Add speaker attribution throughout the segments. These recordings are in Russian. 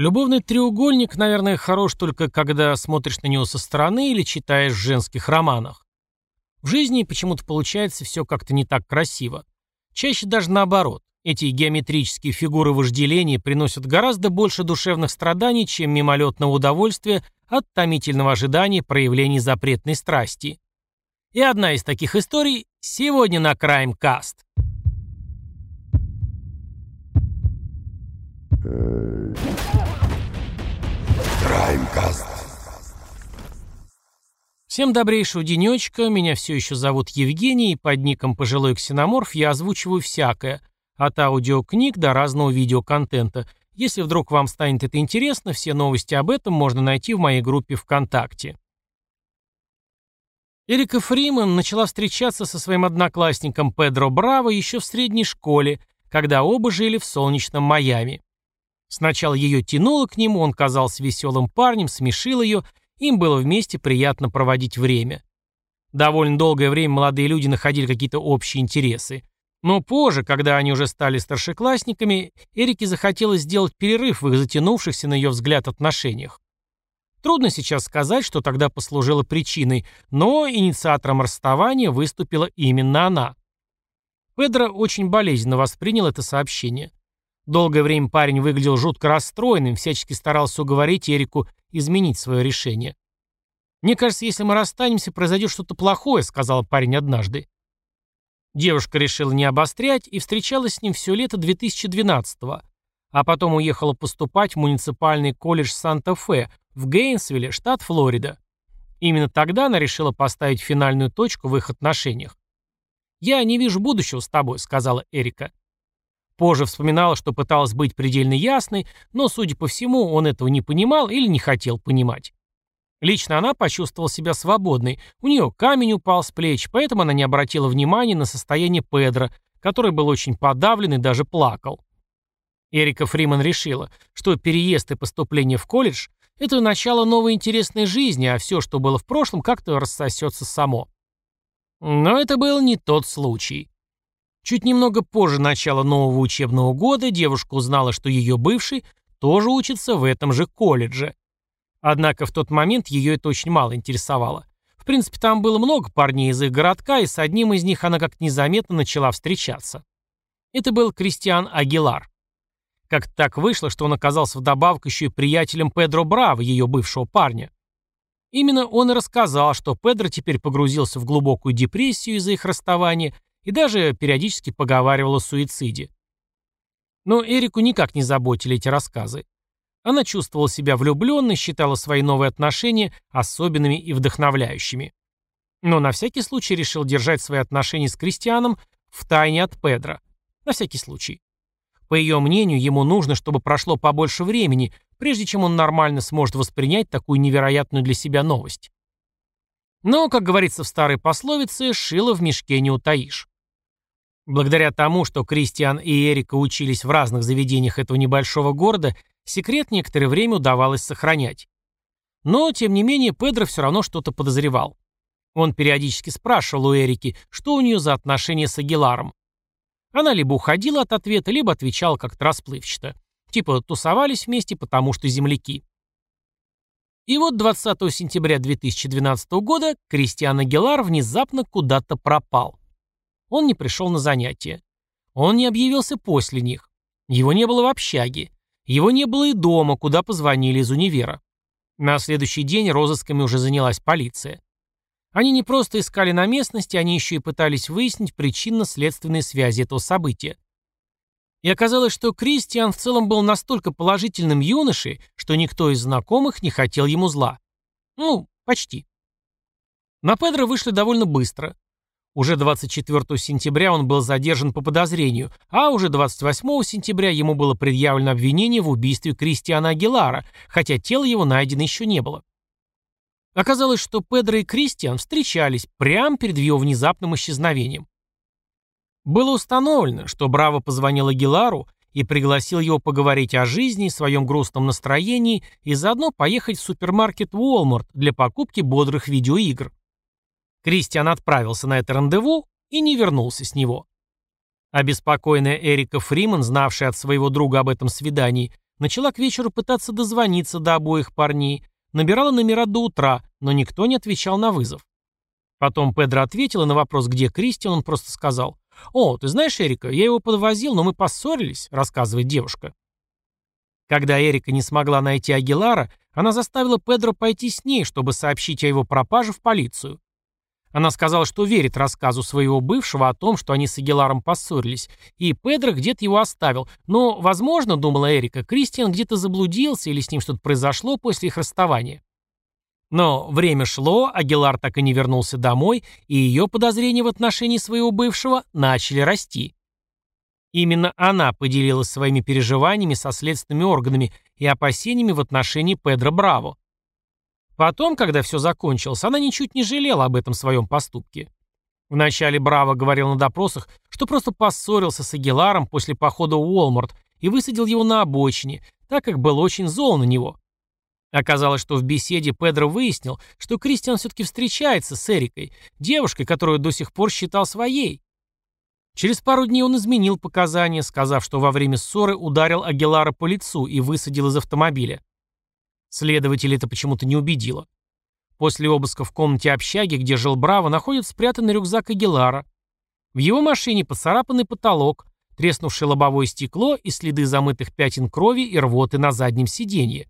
Speaker 1: Любовный треугольник, наверное, хорош только когда смотришь на него со стороны или читаешь в женских романах. В жизни почему-то получается все как-то не так красиво. Чаще даже наоборот. Эти геометрические фигуры вожделения приносят гораздо больше душевных страданий, чем мимолетного удовольствия от томительного ожидания проявлений запретной страсти. И одна из таких историй сегодня на Crime Cast.
Speaker 2: Краймкаст.
Speaker 1: Всем добрейшего денечка, меня все еще зовут Евгений, и под ником «Пожилой ксеноморф» я озвучиваю всякое, от аудиокниг до разного видеоконтента. Если вдруг вам станет это интересно, все новости об этом можно найти в моей группе ВКонтакте. Эрика Фриман начала встречаться со своим одноклассником Педро Браво еще в средней школе, когда оба жили в солнечном Майами. Сначала ее тянуло к нему, он казался веселым парнем, смешил ее, им было вместе приятно проводить время. Довольно долгое время молодые люди находили какие-то общие интересы. Но позже, когда они уже стали старшеклассниками, Эрике захотелось сделать перерыв в их затянувшихся, на ее взгляд, отношениях. Трудно сейчас сказать, что тогда послужило причиной, но инициатором расставания выступила именно она. Педро очень болезненно воспринял это сообщение. Долгое время парень выглядел жутко расстроенным, всячески старался уговорить Эрику изменить свое решение. «Мне кажется, если мы расстанемся, произойдет что-то плохое», — сказал парень однажды. Девушка решила не обострять и встречалась с ним все лето 2012-го, а потом уехала поступать в муниципальный колледж Санта-Фе в Гейнсвилле, штат Флорида. Именно тогда она решила поставить финальную точку в их отношениях. «Я не вижу будущего с тобой», — сказала Эрика. Позже вспоминала, что пыталась быть предельно ясной, но, судя по всему, он этого не понимал или не хотел понимать. Лично она почувствовала себя свободной, у нее камень упал с плеч, поэтому она не обратила внимания на состояние Педро, который был очень подавлен и даже плакал. Эрика Фриман решила, что переезд и поступление в колледж – это начало новой интересной жизни, а все, что было в прошлом, как-то рассосется само. Но это был не тот случай. Чуть немного позже начала нового учебного года девушка узнала, что ее бывший тоже учится в этом же колледже. Однако в тот момент ее это очень мало интересовало. В принципе, там было много парней из их городка, и с одним из них она как-то незаметно начала встречаться. Это был Кристиан Агилар. Как так вышло, что он оказался вдобавок еще и приятелем Педро Браво, ее бывшего парня. Именно он и рассказал, что Педро теперь погрузился в глубокую депрессию из-за их расставания и даже периодически поговаривал о суициде. Но Эрику никак не заботили эти рассказы. Она чувствовала себя влюбленной, считала свои новые отношения особенными и вдохновляющими. Но на всякий случай решил держать свои отношения с Кристианом в тайне от Педро. На всякий случай. По ее мнению, ему нужно, чтобы прошло побольше времени, прежде чем он нормально сможет воспринять такую невероятную для себя новость. Но, как говорится в старой пословице, шило в мешке не утаишь. Благодаря тому, что Кристиан и Эрика учились в разных заведениях этого небольшого города, секрет некоторое время удавалось сохранять. Но, тем не менее, Педро все равно что-то подозревал. Он периодически спрашивал у Эрики, что у нее за отношения с Агиларом. Она либо уходила от ответа, либо отвечала как-то расплывчато. Типа тусовались вместе, потому что земляки. И вот 20 сентября 2012 года Кристиан Агилар внезапно куда-то пропал. Он не пришел на занятия. Он не объявился после них. Его не было в общаге. Его не было и дома, куда позвонили из универа. На следующий день розысками уже занялась полиция. Они не просто искали на местности, они еще и пытались выяснить причинно-следственные связи этого события. И оказалось, что Кристиан в целом был настолько положительным юношей, что никто из знакомых не хотел ему зла. Ну, почти. На Педро вышли довольно быстро. Уже 24 сентября он был задержан по подозрению, а уже 28 сентября ему было предъявлено обвинение в убийстве Кристиана Агилара, хотя тело его найдено еще не было. Оказалось, что Педро и Кристиан встречались прямо перед его внезапным исчезновением. Было установлено, что Браво позвонил Агилару и пригласил его поговорить о жизни своем грустном настроении и заодно поехать в супермаркет Walmart для покупки бодрых видеоигр. Кристиан отправился на это рандеву и не вернулся с него. Обеспокоенная Эрика Фриман, знавшая от своего друга об этом свидании, начала к вечеру пытаться дозвониться до обоих парней, набирала номера до утра, но никто не отвечал на вызов. Потом Педро ответил, и на вопрос, где Кристиан, он просто сказал, «О, ты знаешь Эрика, я его подвозил, но мы поссорились», — рассказывает девушка. Когда Эрика не смогла найти Агилара, она заставила Педро пойти с ней, чтобы сообщить о его пропаже в полицию. Она сказала, что верит рассказу своего бывшего о том, что они с Агиларом поссорились, и Педро где-то его оставил. Но, возможно, думала Эрика, Кристиан где-то заблудился или с ним что-то произошло после их расставания. Но время шло, Агилар так и не вернулся домой, и ее подозрения в отношении своего бывшего начали расти. Именно она поделилась своими переживаниями со следственными органами и опасениями в отношении Педро Браво. Потом, когда все закончилось, она ничуть не жалела об этом своем поступке. Вначале Браво говорил на допросах, что просто поссорился с Агиларом после похода в Уолмарт и высадил его на обочине, так как был очень зол на него. Оказалось, что в беседе Педро выяснил, что Кристиан все-таки встречается с Эрикой, девушкой, которую до сих пор считал своей. Через пару дней он изменил показания, сказав, что во время ссоры ударил Агилара по лицу и высадил из автомобиля. Следователь это почему-то не убедило. После обыска в комнате общаги, где жил Браво, находят спрятанный рюкзак Агилара. В его машине поцарапанный потолок, треснувшее лобовое стекло и следы замытых пятен крови и рвоты на заднем сиденье.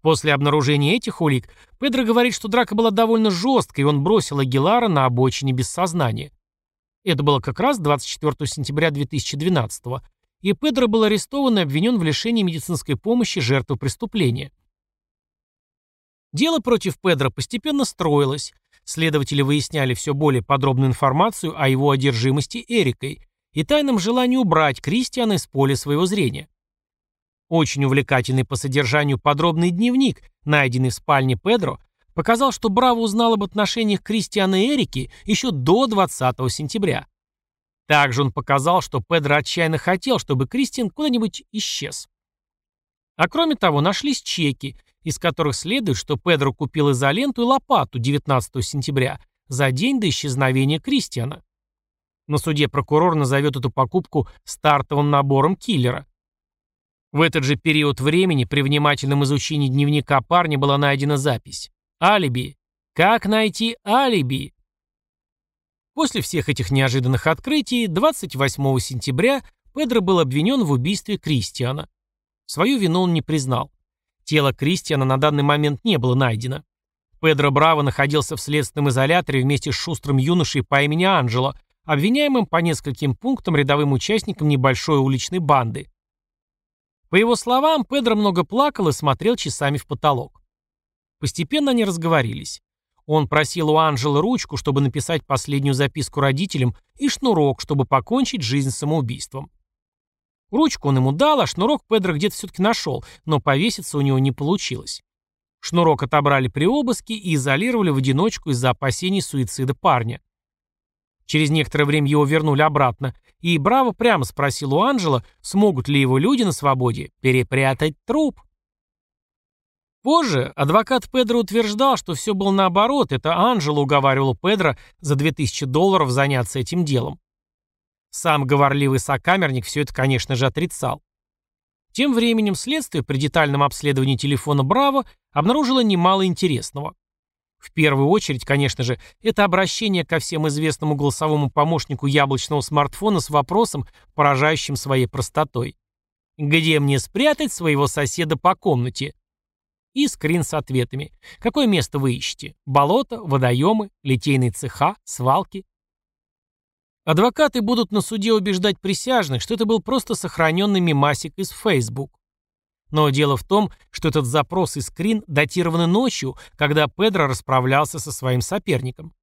Speaker 1: После обнаружения этих улик, Педро говорит, что драка была довольно жесткой, и он бросил Агилара на обочине без сознания. Это было как раз 24 сентября 2012 года и Педро был арестован и обвинен в лишении медицинской помощи жертвы преступления. Дело против Педро постепенно строилось. Следователи выясняли все более подробную информацию о его одержимости Эрикой и тайном желании убрать Кристиана из поля своего зрения. Очень увлекательный по содержанию подробный дневник, найденный в спальне Педро, показал, что Браво узнал об отношениях Кристиана и Эрики еще до 20 сентября. Также он показал, что Педро отчаянно хотел, чтобы Кристин куда-нибудь исчез. А кроме того, нашлись чеки, из которых следует, что Педро купил изоленту и лопату 19 сентября, за день до исчезновения Кристиана. На суде прокурор назовет эту покупку стартовым набором киллера. В этот же период времени при внимательном изучении дневника парня была найдена запись. Алиби. Как найти алиби? После всех этих неожиданных открытий 28 сентября Педро был обвинен в убийстве Кристиана. Свою вину он не признал. Тело Кристиана на данный момент не было найдено. Педро Браво находился в следственном изоляторе вместе с шустрым юношей по имени Анджело, обвиняемым по нескольким пунктам рядовым участником небольшой уличной банды. По его словам, Педро много плакал и смотрел часами в потолок. Постепенно они разговорились. Он просил у Анжелы ручку, чтобы написать последнюю записку родителям, и шнурок, чтобы покончить жизнь самоубийством. Ручку он ему дал, а шнурок Педро где-то все-таки нашел, но повеситься у него не получилось. Шнурок отобрали при обыске и изолировали в одиночку из-за опасений суицида парня. Через некоторое время его вернули обратно, и Браво прямо спросил у Анжела, смогут ли его люди на свободе перепрятать труп. Позже адвокат Педро утверждал, что все было наоборот, это Анжело уговаривал Педро за 2000 долларов заняться этим делом. Сам говорливый сокамерник все это, конечно же, отрицал. Тем временем следствие при детальном обследовании телефона Браво обнаружило немало интересного. В первую очередь, конечно же, это обращение ко всем известному голосовому помощнику яблочного смартфона с вопросом, поражающим своей простотой. «Где мне спрятать своего соседа по комнате?» И скрин с ответами. Какое место вы ищете? Болото, водоемы, литейные цеха, свалки? Адвокаты будут на суде убеждать присяжных, что это был просто сохраненный мемасик из Facebook. Но дело в том, что этот запрос и скрин датированы ночью, когда Педро расправлялся со своим соперником.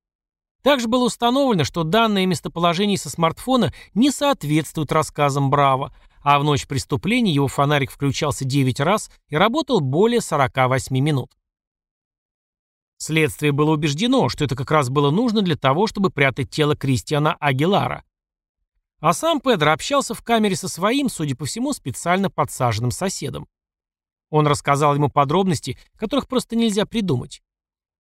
Speaker 1: Также было установлено, что данные местоположение со смартфона не соответствуют рассказам Браво, а в ночь преступления его фонарик включался 9 раз и работал более 48 минут. Следствие было убеждено, что это как раз было нужно для того, чтобы прятать тело Кристиана Агилара. А сам Педро общался в камере со своим, судя по всему, специально подсаженным соседом. Он рассказал ему подробности, которых просто нельзя придумать.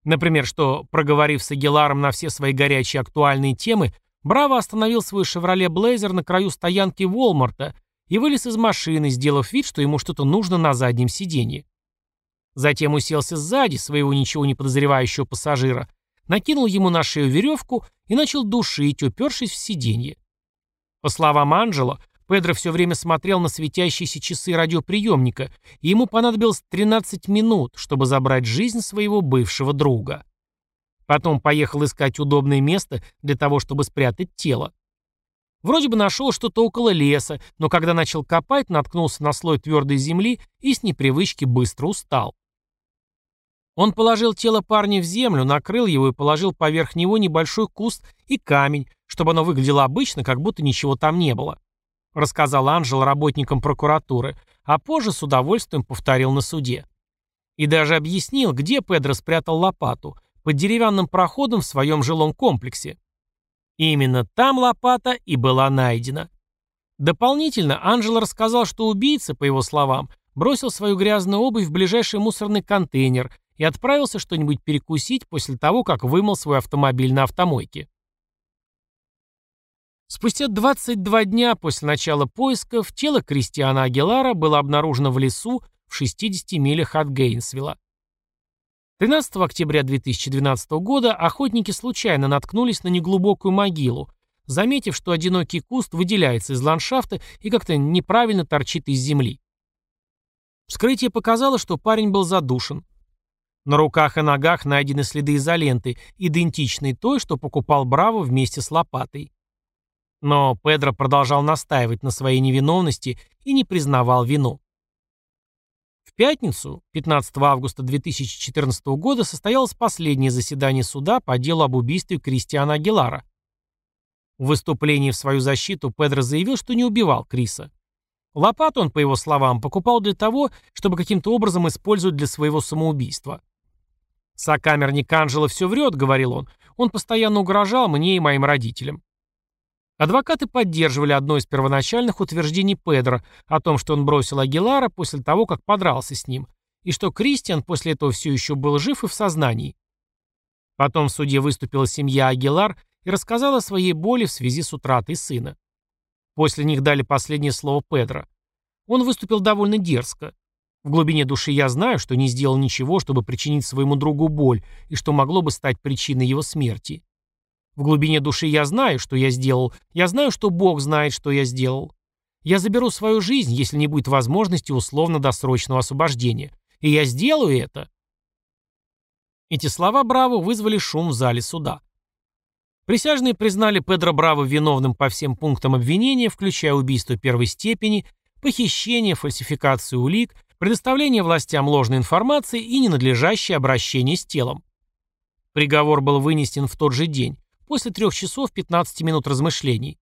Speaker 1: Например, что, проговорив с Агиларом на все свои горячие актуальные темы, Браво остановил свой «Шевроле Блейзер» на краю стоянки Волмарта и вылез из машины, сделав вид, что ему что-то нужно на заднем сиденье. Затем уселся сзади своего ничего не подозревающего пассажира, накинул ему на шею веревку и начал душить, упершись в сиденье. По словам Анджело, Педро все время смотрел на светящиеся часы радиоприемника, и ему понадобилось 13 минут, чтобы забрать жизнь своего бывшего друга. Потом поехал искать удобное место для того, чтобы спрятать тело. Вроде бы нашел что-то около леса, но когда начал копать, наткнулся на слой твердой земли и с непривычки быстро устал. Он положил тело парня в землю, накрыл его и положил поверх него небольшой куст и камень, чтобы оно выглядело обычно, как будто ничего там не было. Рассказал Анжел работникам прокуратуры, а позже с удовольствием повторил на суде. И даже объяснил, где Педро спрятал лопату, под деревянным проходом в своем жилом комплексе. И именно там лопата и была найдена. Дополнительно Анжел рассказал, что убийца, по его словам, бросил свою грязную обувь в ближайший мусорный контейнер и отправился что-нибудь перекусить после того, как вымыл свой автомобиль на автомойке. Спустя 22 дня после начала поисков тело Кристиана Агилара было обнаружено в лесу в 60 милях от Гейнсвилла. 13 октября 2012 года охотники случайно наткнулись на неглубокую могилу, заметив, что одинокий куст выделяется из ландшафта и как-то неправильно торчит из земли. Вскрытие показало, что парень был задушен. На руках и ногах найдены следы изоленты, идентичные той, что покупал Браво вместе с лопатой. Но Педро продолжал настаивать на своей невиновности и не признавал вину. Пятницу, 15 августа 2014 года, состоялось последнее заседание суда по делу об убийстве Кристиана Агилара. В выступлении в свою защиту Педро заявил, что не убивал Криса. Лопату он, по его словам, покупал для того, чтобы каким-то образом использовать для своего самоубийства. «Сокамерник Анджело все врет», — говорил он. «Он постоянно угрожал мне и моим родителям». Адвокаты поддерживали одно из первоначальных утверждений Педро о том, что он бросил Агилара после того, как подрался с ним, и что Кристиан после этого все еще был жив и в сознании. Потом в суде выступила семья Агилар и рассказала о своей боли в связи с утратой сына. После них дали последнее слово Педро. Он выступил довольно дерзко. В глубине души я знаю, что не сделал ничего, чтобы причинить своему другу боль, и что могло бы стать причиной его смерти. В глубине души я знаю, что я сделал. Я знаю, что Бог знает, что я сделал. Я заберу свою жизнь, если не будет возможности условно-досрочного освобождения. И я сделаю это. Эти слова Браво вызвали шум в зале суда. Присяжные признали Педро Браво виновным по всем пунктам обвинения, включая убийство первой степени, похищение, фальсификацию улик, предоставление властям ложной информации и ненадлежащее обращение с телом. Приговор был вынесен в тот же день, после трех часов 15 минут размышлений.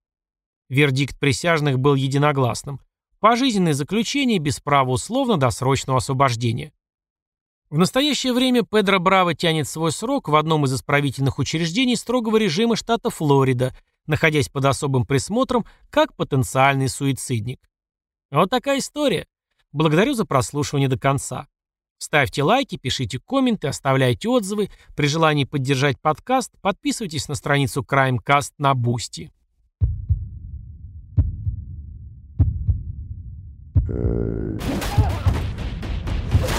Speaker 1: Вердикт присяжных был единогласным. Пожизненное заключение без права условно-досрочного освобождения. В настоящее время Педро Браво тянет свой срок в одном из исправительных учреждений строгого режима штата Флорида, находясь под особым присмотром как потенциальный суицидник. Вот такая история. Благодарю за прослушивание до конца. Ставьте лайки, пишите комменты, оставляйте отзывы. При желании поддержать подкаст, подписывайтесь на страницу Crimecast на Boosty.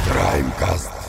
Speaker 2: Crimecast.